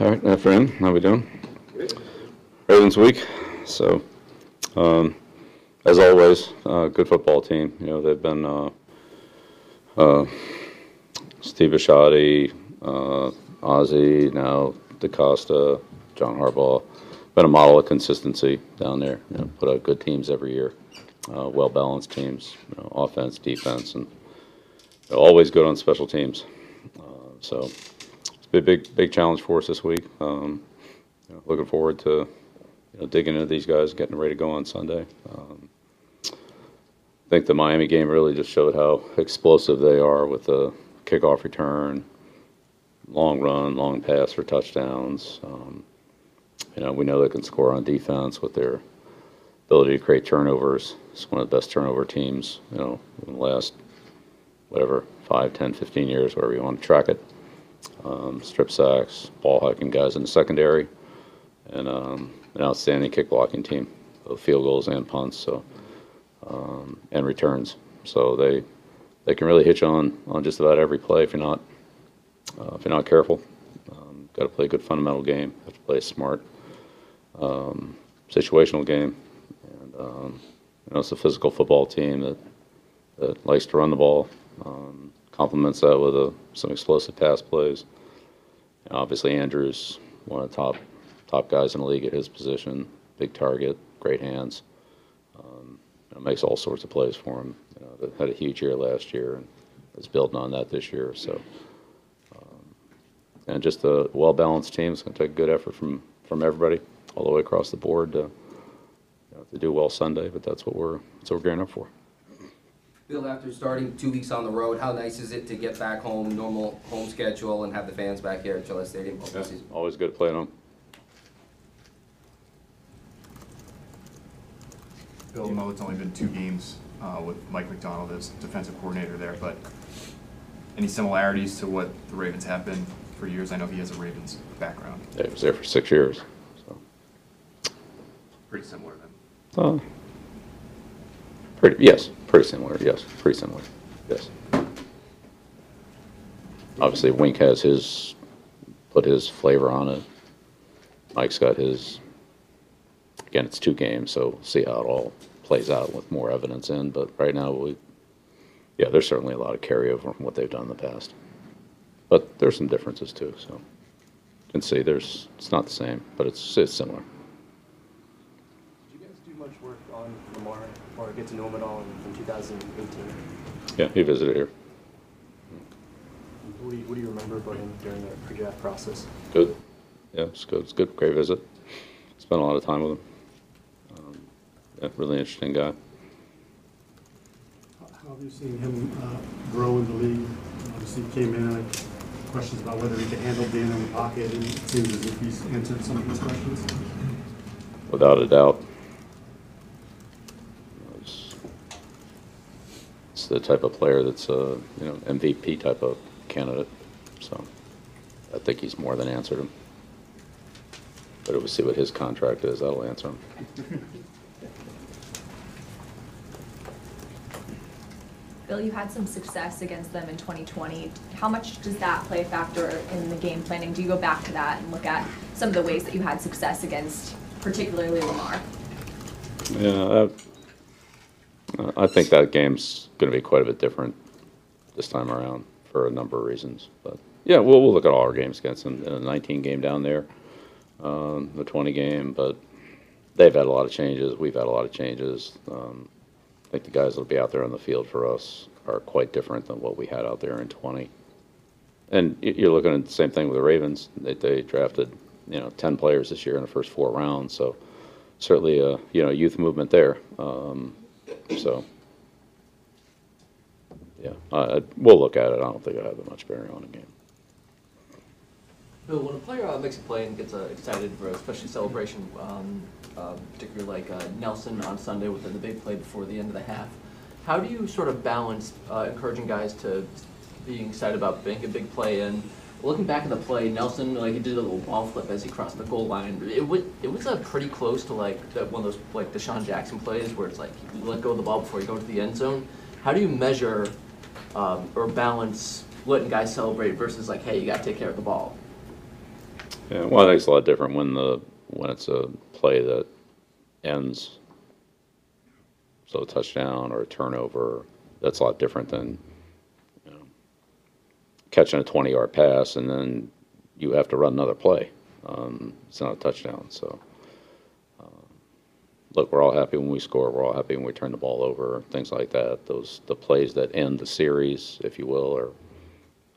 All right, afternoon, how we doing? Ravens week, so, um, as always, uh, good football team, you know, they've been, uh, uh, Steve Bisciotti, uh, Ozzie, now DeCosta, John Harbaugh, been a model of consistency down there, you know, put out good teams every year, uh, well-balanced teams, you know, offense, defense, and always good on special teams. Uh, So, a big, big challenge for us this week. Um, you know, Looking forward to, you know, digging into these guys, getting ready to go on Sunday. Um, I think the Miami game really just showed how explosive they are with the kickoff return, long run, long pass for touchdowns. Um, You know, we know they can score on defense with their ability to create turnovers. It's one of the best turnover teams, you know, in the last, whatever, five, 10, 15 years, whatever you want to track it. Um, strip sacks, ball hacking guys in the secondary, and um, an outstanding kick blocking team, both field goals and punts, so um, and returns. So they they can really hit you on on just about every play if you're not uh, if you're not careful. Um, Got to play a good fundamental game. Have to play a smart um, situational game, and um, you know it's a physical football team that that likes to run the ball. Complements that with uh some explosive pass plays. Obviously, Andrews, one of the top top guys in the league at his position, big target, great hands. Um, you know, makes all sorts of plays for him. You know, had a huge year last year and is building on that this year. So, um, and just a well balanced team. It's going to take good effort from from everybody all the way across the board to, you know, to do well Sunday. But that's what we're that's what we're gearing up for. Bill, after starting two weeks on the road, how nice is it to get back home, normal home schedule, and have the fans back here at Gillette Stadium open season? Always good to play at home. Bill, I know it's only been two games uh, with Mike Macdonald as defensive coordinator there, but any similarities to what the Ravens have been for years? I know he has a Ravens background. Yeah, he was there for six years. So, Pretty similar then. uh, pretty yes, pretty similar. Yes, pretty similar. Yes. Obviously, Wink has his put his flavor on it. Mike's got his. Again, it's two games, so we'll see how it all plays out with more evidence in. But right now, we, yeah, there's certainly a lot of carryover from what they've done in the past. But there's some differences too. So, you can see there's it's not the same, but it's it's similar. Did you guys do much work on or get to know him at all in, in 2018? Yeah, he visited here. What do, you, what do you remember about him during the pre-draft process? Good. Yeah, it's good. It's good. Great visit. Spent a lot of time with him. Um, yeah, really interesting guy. How have you seen him uh, grow in the league? Obviously, he came in, and questions about whether he could handle being in the pocket, and it seems as if he's answered some of these questions. Without a doubt. It's, it's the type of player that's a you know MVP type of candidate. So I think he's more than answered him. But we'll see what his contract is. That'll answer him. Bill, you had some success against them in 2020. How much does that play a factor in the game planning? Do you go back to that and look at some of the ways that you had success against, particularly Lamar? Yeah, I, think that game's going to be quite a bit different this time around for a number of reasons. But yeah, we'll, we'll look at all our games against them. In a 19 game down there, um, the 20 game, but they've had a lot of changes. We've had a lot of changes. Um, I think the guys that'll be out there on the field for us are quite different than what we had out there in 20. And you're looking at the same thing with the Ravens. They, they drafted, you know, 10 players this year in the first four rounds. So certainly a you know youth movement there. Um, so yeah, uh, we'll look at it. I don't think it have that much bearing on the game. Bill, when a player uh, makes a play and gets uh, excited for a special celebration, um, uh, particularly like uh, Nelson on Sunday with the, the big play before the end of the half, how do you sort of balance uh, encouraging guys to being excited about making a big play and looking back at the play, Nelson like he did a little ball flip as he crossed the goal line. It was it was uh, pretty close to like the, one of those like DeSean Jackson plays where it's like you let go of the ball before you go to the end zone. How do you measure um, or balance letting guys celebrate versus like hey you got to take care of the ball? Yeah, well, I think it's a lot different when the, when it's a play that ends, so a touchdown or a turnover, that's a lot different than, catching a twenty-yard pass and then you have to run another play. Um, it's not a touchdown, so. uh, Look, we're all happy when we score, we're all happy when we turn the ball over, things like that. Those, the plays that end the series, if you will,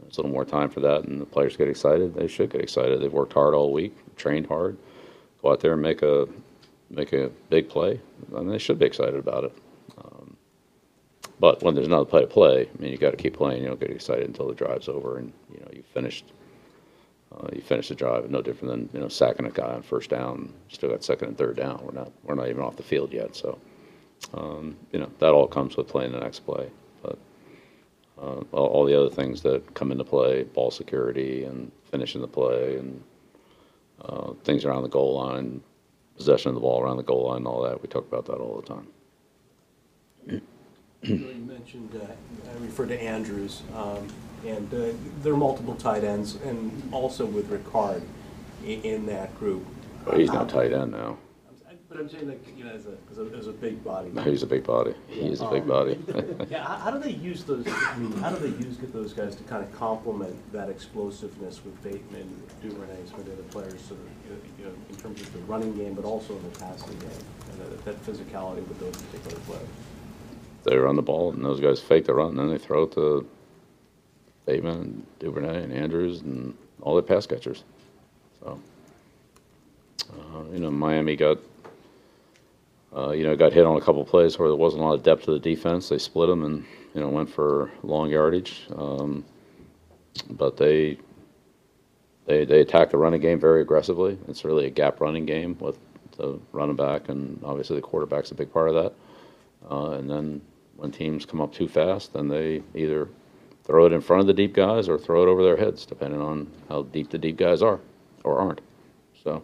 there's a little more time for that, and the players get excited. They should get excited. They've worked hard all week, trained hard. Go out there and make a make a big play, I and they should be excited about it. But when there's another play to play, I mean, you got to keep playing. You don't get excited until the drive's over, and you know you finished. Uh, you finish the drive. No different than you know sacking a guy on first down. Still got second and third down. We're not we're not even off the field yet. So um, you know that all comes with playing the next play. But uh, all, all the other things that come into play, ball security and finishing the play and uh, things around the goal line, possession of the ball around the goal line, and all that. We talk about that all the time. You mentioned, uh, I refer to Andrews, um, and uh, there are multiple tight ends, and also with Ricard i- in that group. But he's not tight end now. But I'm saying like, you know, as a, as a, as a big body. He's a big body. He is a big body. Yeah, how, how do they use those, I mean, how do they use get those guys to kind of complement that explosiveness with Bateman, Duvernay, some of the other players, so that, you know, in terms of the running game, but also in the passing game, and that, that physicality with those particular players? They run the ball, and those guys fake the run, and then they throw it to Bateman and Duvernay and Andrews and all the pass catchers. So, uh, you know, Miami got, uh, you know, got hit on a couple plays where there wasn't a lot of depth to the defense. They split them and you know went for long yardage, um, but they. They, they attack the running game very aggressively. It's really a gap running game with the running back, and obviously the quarterback's a big part of that. Uh, and then when teams come up too fast, then they either throw it in front of the deep guys or throw it over their heads, depending on how deep the deep guys are or aren't. So,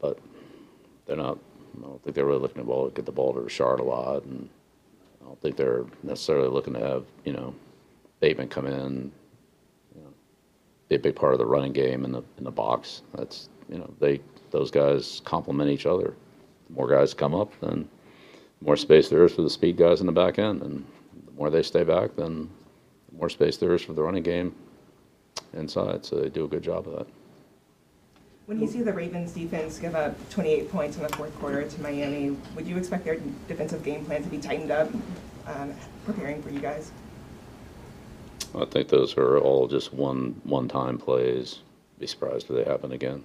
but they're not. I don't think they're really looking to ball, get the ball to Ricard a lot, and I don't think they're necessarily looking to have you know Bateman come in, you know, be a big part of the running game in the in the box. That's you know they those guys complement each other. The more guys come up, then more space there is for the speed guys in the back end, and the more they stay back, then the more space there is for the running game inside. So they do a good job of that. When you see the Ravens defense give up 28 points in the fourth quarter to Miami, would you expect their defensive game plan to be tightened up, um, preparing for you guys? I think those are all just one one time plays. Be surprised if they happen again.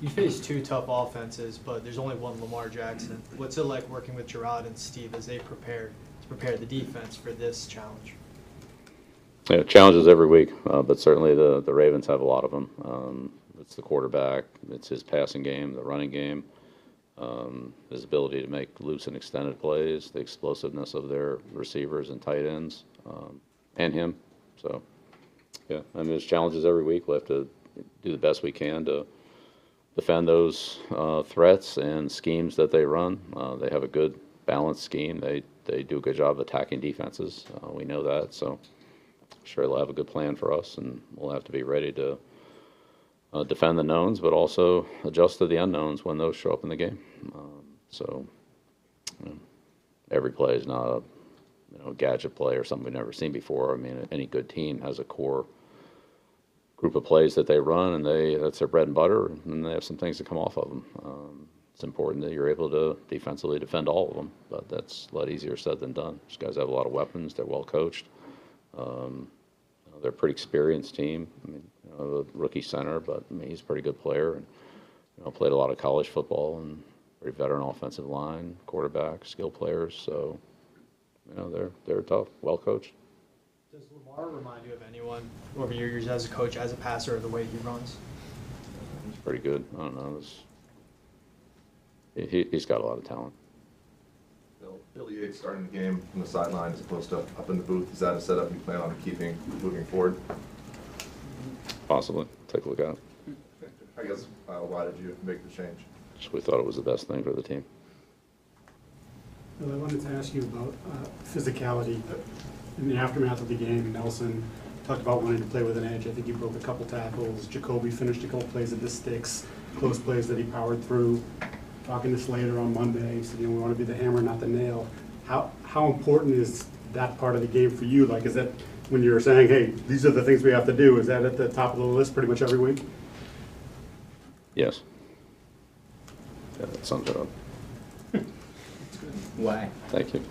You face two tough offenses, but there's only one Lamar Jackson. What's it like working with Jerod and Steve as they prepare to prepare the defense for this challenge? Yeah, challenges every week, uh, but certainly the, the Ravens have a lot of them. Um, it's the quarterback, it's his passing game, the running game, um, his ability to make loose and extended plays, the explosiveness of their receivers and tight ends, um, and him. So, yeah, I mean, there's challenges every week. We have to do the best we can to defend those uh, threats and schemes that they run. Uh, they have a good balanced scheme. They they do a good job of attacking defenses. Uh, we know that. So sure they'll have a good plan for us, and we'll have to be ready to uh, defend the knowns, but also adjust to the unknowns when those show up in the game. Um, so you know, every play is not a you know gadget play or something we've never seen before. I mean, any good team has a core group of plays that they run, and they that's their bread and butter, and they have some things that come off of them. Um, it's important that you're able to defensively defend all of them, but that's a lot easier said than done. These guys have a lot of weapons. They're well coached. Um, they're a pretty experienced team. I mean, you know, rookie center, but I mean, he's a pretty good player, and you know, played a lot of college football and pretty veteran offensive line, quarterback, skill players. So, you know, they're they're tough, well coached. Does Lamar remind you of anyone over your years as a coach, as a passer, or the way he runs? He's pretty good. I don't know. It's, he, he- he's got a lot of talent. Bill, Billy Yates starting the game from the sideline as opposed to up in the booth. Is that a setup you plan on keeping moving forward? Possibly. Take a look at it. I guess, uh, why did you make the change? Just we thought it was the best thing for the team. Bill, I wanted to ask you about uh, physicality. In the aftermath of the game, Nelson talked about wanting to play with an edge. I think he broke a couple tackles. Jacoby finished a couple plays at the sticks, close plays that he powered through. Talking to Slater on Monday, he said, you know, we want to be the hammer, not the nail. How, how important is that part of the game for you? Like, is that, when you're saying, hey, these are the things we have to do, is that at the top of the list pretty much every week? Yes. Yeah, that sums it up. Why? Thank you.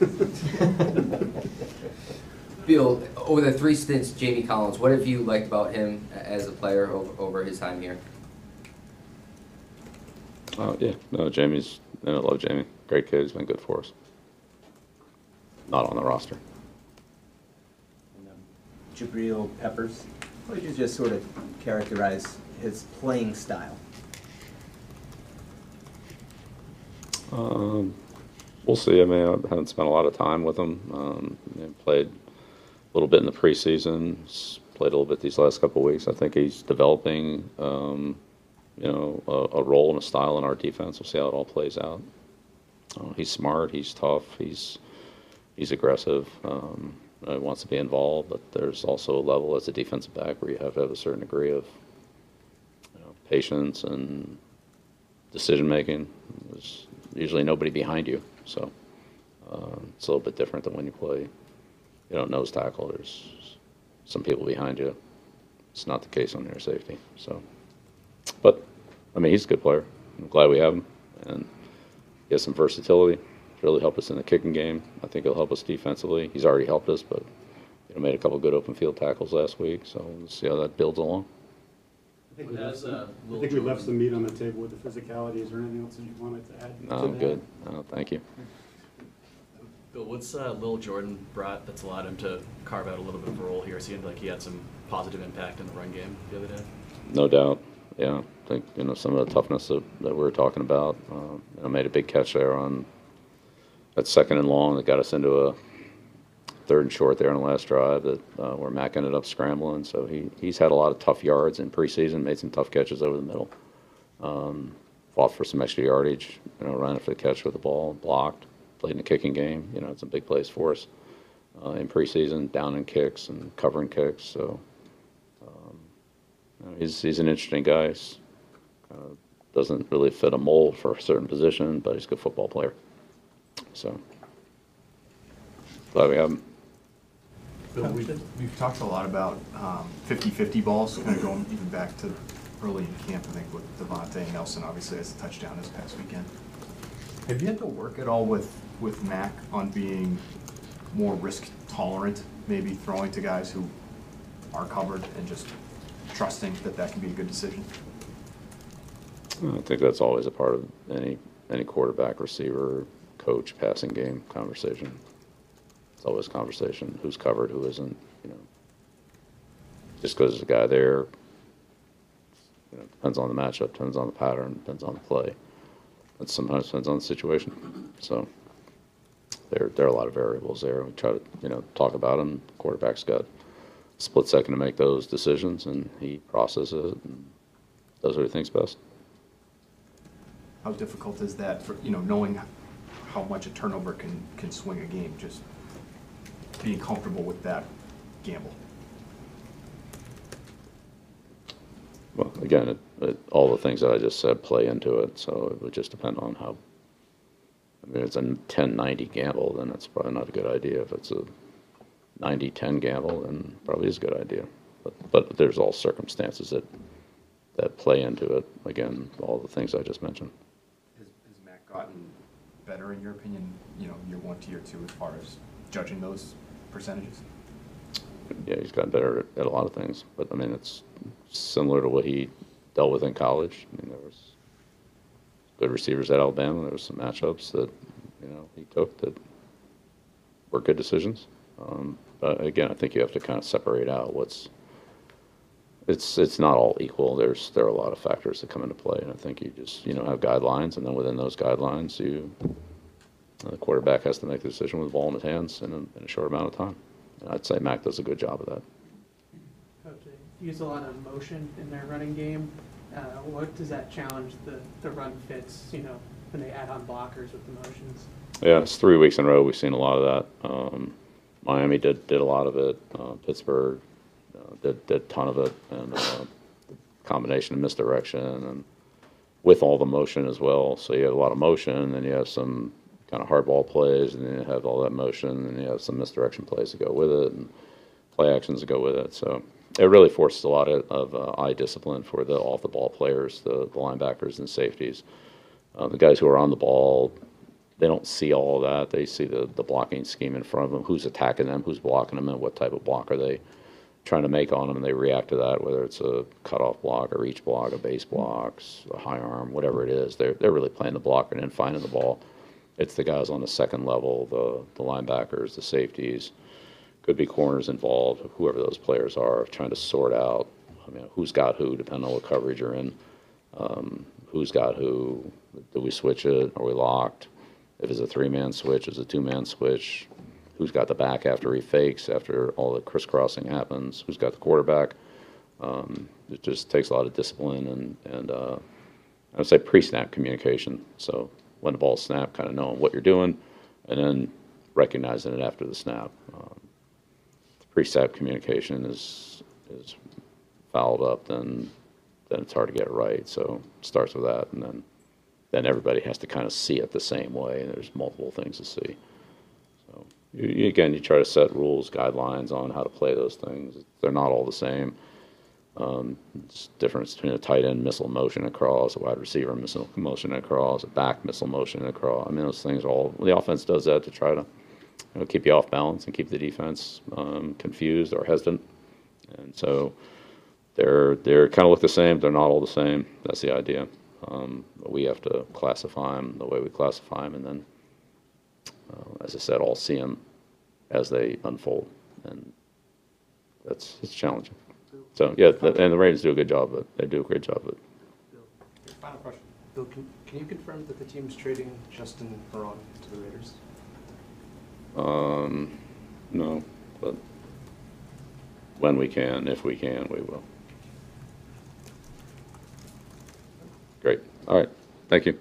Bill, over the three stints, Jamie Collins, what have you liked about him as a player over, over his time here? Uh, yeah, no, Jamie's, I love Jamie. Great kid, he's been good for us. Not on the roster. And, um, Jabril Peppers, how would you just sort of characterize his playing style? Um, we'll see. I mean, I haven't spent a lot of time with him. Um, you know, played a little bit in the preseason. Played a little bit these last couple of weeks. I think he's developing, um, you know, a, a role and a style in our defense. We'll see how it all plays out. Uh, he's smart. He's tough. He's he's aggressive. Um, uh, wants to be involved, but there's also a level as a defensive back where you have to have a certain degree of you know, patience and decision making. There's usually nobody behind you, so uh, it's a little bit different than when you play, you know, nose tackle. There's some people behind you. It's not the case on your safety. So, but I mean, he's a good player. I'm glad we have him, and he has some versatility. Really help us in the kicking game. I think he'll help us defensively. He's already helped us, but you know, made a couple good open field tackles last week. So we'll see how that builds along. I think we left some- uh, I think we left some meat on the table with the physicality. Is there anything else that you wanted to add? No, to I'm that? good. No, thank you. Bill, what's uh, Lil Jordan brought that's allowed him to carve out a little bit of a role here? It seemed like he had some positive impact in the run game the other day. No doubt. Yeah, I think you know some of the toughness that, that we were talking about. Uh, you know, made a big catch there on that second and long that got us into a third and short there on the last drive that uh, where Mac ended up scrambling. So he he's had a lot of tough yards in preseason. Made some tough catches over the middle. Um, fought for some extra yardage. You know, ran after the catch with the ball, blocked. Played in the kicking game. You know, it's a big place for us uh, in preseason, down in kicks and covering kicks. So. Um, you know, he's he's an interesting guy. He's, uh, doesn't really fit a mold for a certain position, but he's a good football player. So glad we have him. Bill, we've, we've talked a lot about um, 50-50 balls, kind of going even back to early in camp, I think, with DeVante and Nelson, obviously, as a touchdown this past weekend. Have you had to work at all with, with Mac on being more risk tolerant, maybe throwing to guys who are covered and just trusting that that can be a good decision? I think that's always a part of any any quarterback, receiver, coach, passing game conversation. It's always conversation: who's covered, who isn't. You know, just because there's a guy there, you know, depends on the matchup, depends on the pattern, depends on the play. It sometimes depends on the situation. So there there are a lot of variables there. We try to you know talk about them. Quarterback's got a split second to make those decisions, and he processes it and does what he thinks best. How difficult is that for, you know, knowing how much a turnover can, can swing a game, just being comfortable with that gamble? Well, again, it, it, all the things that I just said play into it, so it would just depend on how. I mean, if it's a 10-90 gamble, then it's probably not a good idea. If it's a 90-10 gamble, then probably is a good idea. But but there's all circumstances that that play into it. Again, all the things I just mentioned. Has, has Mac gotten better, in your opinion, you know, year one to year two, as far as judging those percentages? Yeah, he's gotten better at, a lot of things. But I mean, it's similar to what he dealt with in college. I mean, there was good receivers at Alabama. There was some matchups that you know he took that were good decisions. Um, but again, I think you have to kind of separate out what's. It's it's not all equal. There's there are a lot of factors that come into play, and I think you just you know have guidelines, and then within those guidelines, you the quarterback has to make the decision with the ball in his hands in a, in a short amount of time. And I'd say Mac does a good job of that. Coach, they use a lot of motion in their running game. Uh, what does that challenge the, the run fits, you know, when they add on blockers with the motions? Yeah, it's three weeks in a row. We've seen a lot of that. Um, Miami did did a lot of it. Uh, Pittsburgh uh, did, did a ton of it, and, uh, combination of misdirection and with all the motion as well. So you have a lot of motion, then you have some kind of hardball plays, and then you have all that motion, and you have some misdirection plays to go with it, and play actions to go with it. So it really forces a lot of, of uh, eye discipline for the off the ball players, the, the linebackers and safeties. Uh, the guys who are on the ball, they don't see all that. They see the, the blocking scheme in front of them, who's attacking them, who's blocking them, and what type of block are they trying to make on them, and they react to that, whether it's a cutoff block, a reach block, a base blocks, a high arm, whatever it is. They're, they're really playing the blocker and then finding the ball. It's the guys on the second level, the, the linebackers, the safeties, could be corners involved, whoever those players are, trying to sort out, I mean, who's got who, depending on what coverage you're in. Um, who's got who, do we switch it, are we locked? If it's a three-man switch, is it a two-man switch? Who's got the back after he fakes, after all the crisscrossing happens? Who's got the quarterback? Um, it just takes a lot of discipline and, and, uh, I would say pre-snap communication. So when the ball snapped, kind of knowing what you're doing and then recognizing it after the snap. Um, pre-snap communication is, is fouled up, then, then it's hard to get it right. So it starts with that and then, then everybody has to kind of see it the same way and there's multiple things to see. So you- again, you try to set rules, guidelines on how to play those things. They're not all the same. Um, difference between a tight end missile motion across, a wide receiver missile motion across, a back missile motion across. I mean, those things are all, the offense does that to try to, you know, keep you off balance and keep the defense, um, confused or hesitant. And so they're, they're kind of look the same, they're not all the same. That's the idea. Um, we have to classify them the way we classify them and then, uh, as I said, all see them as they unfold. And that's, it's challenging. So, yeah, the- and the Ravens do a good job of it. They do a great job of it. Final question. Bill, can, can you confirm that the team's trading Justin Herron to the Raiders? Um, no, but when we can, if we can, we will. Great. All right. Thank you.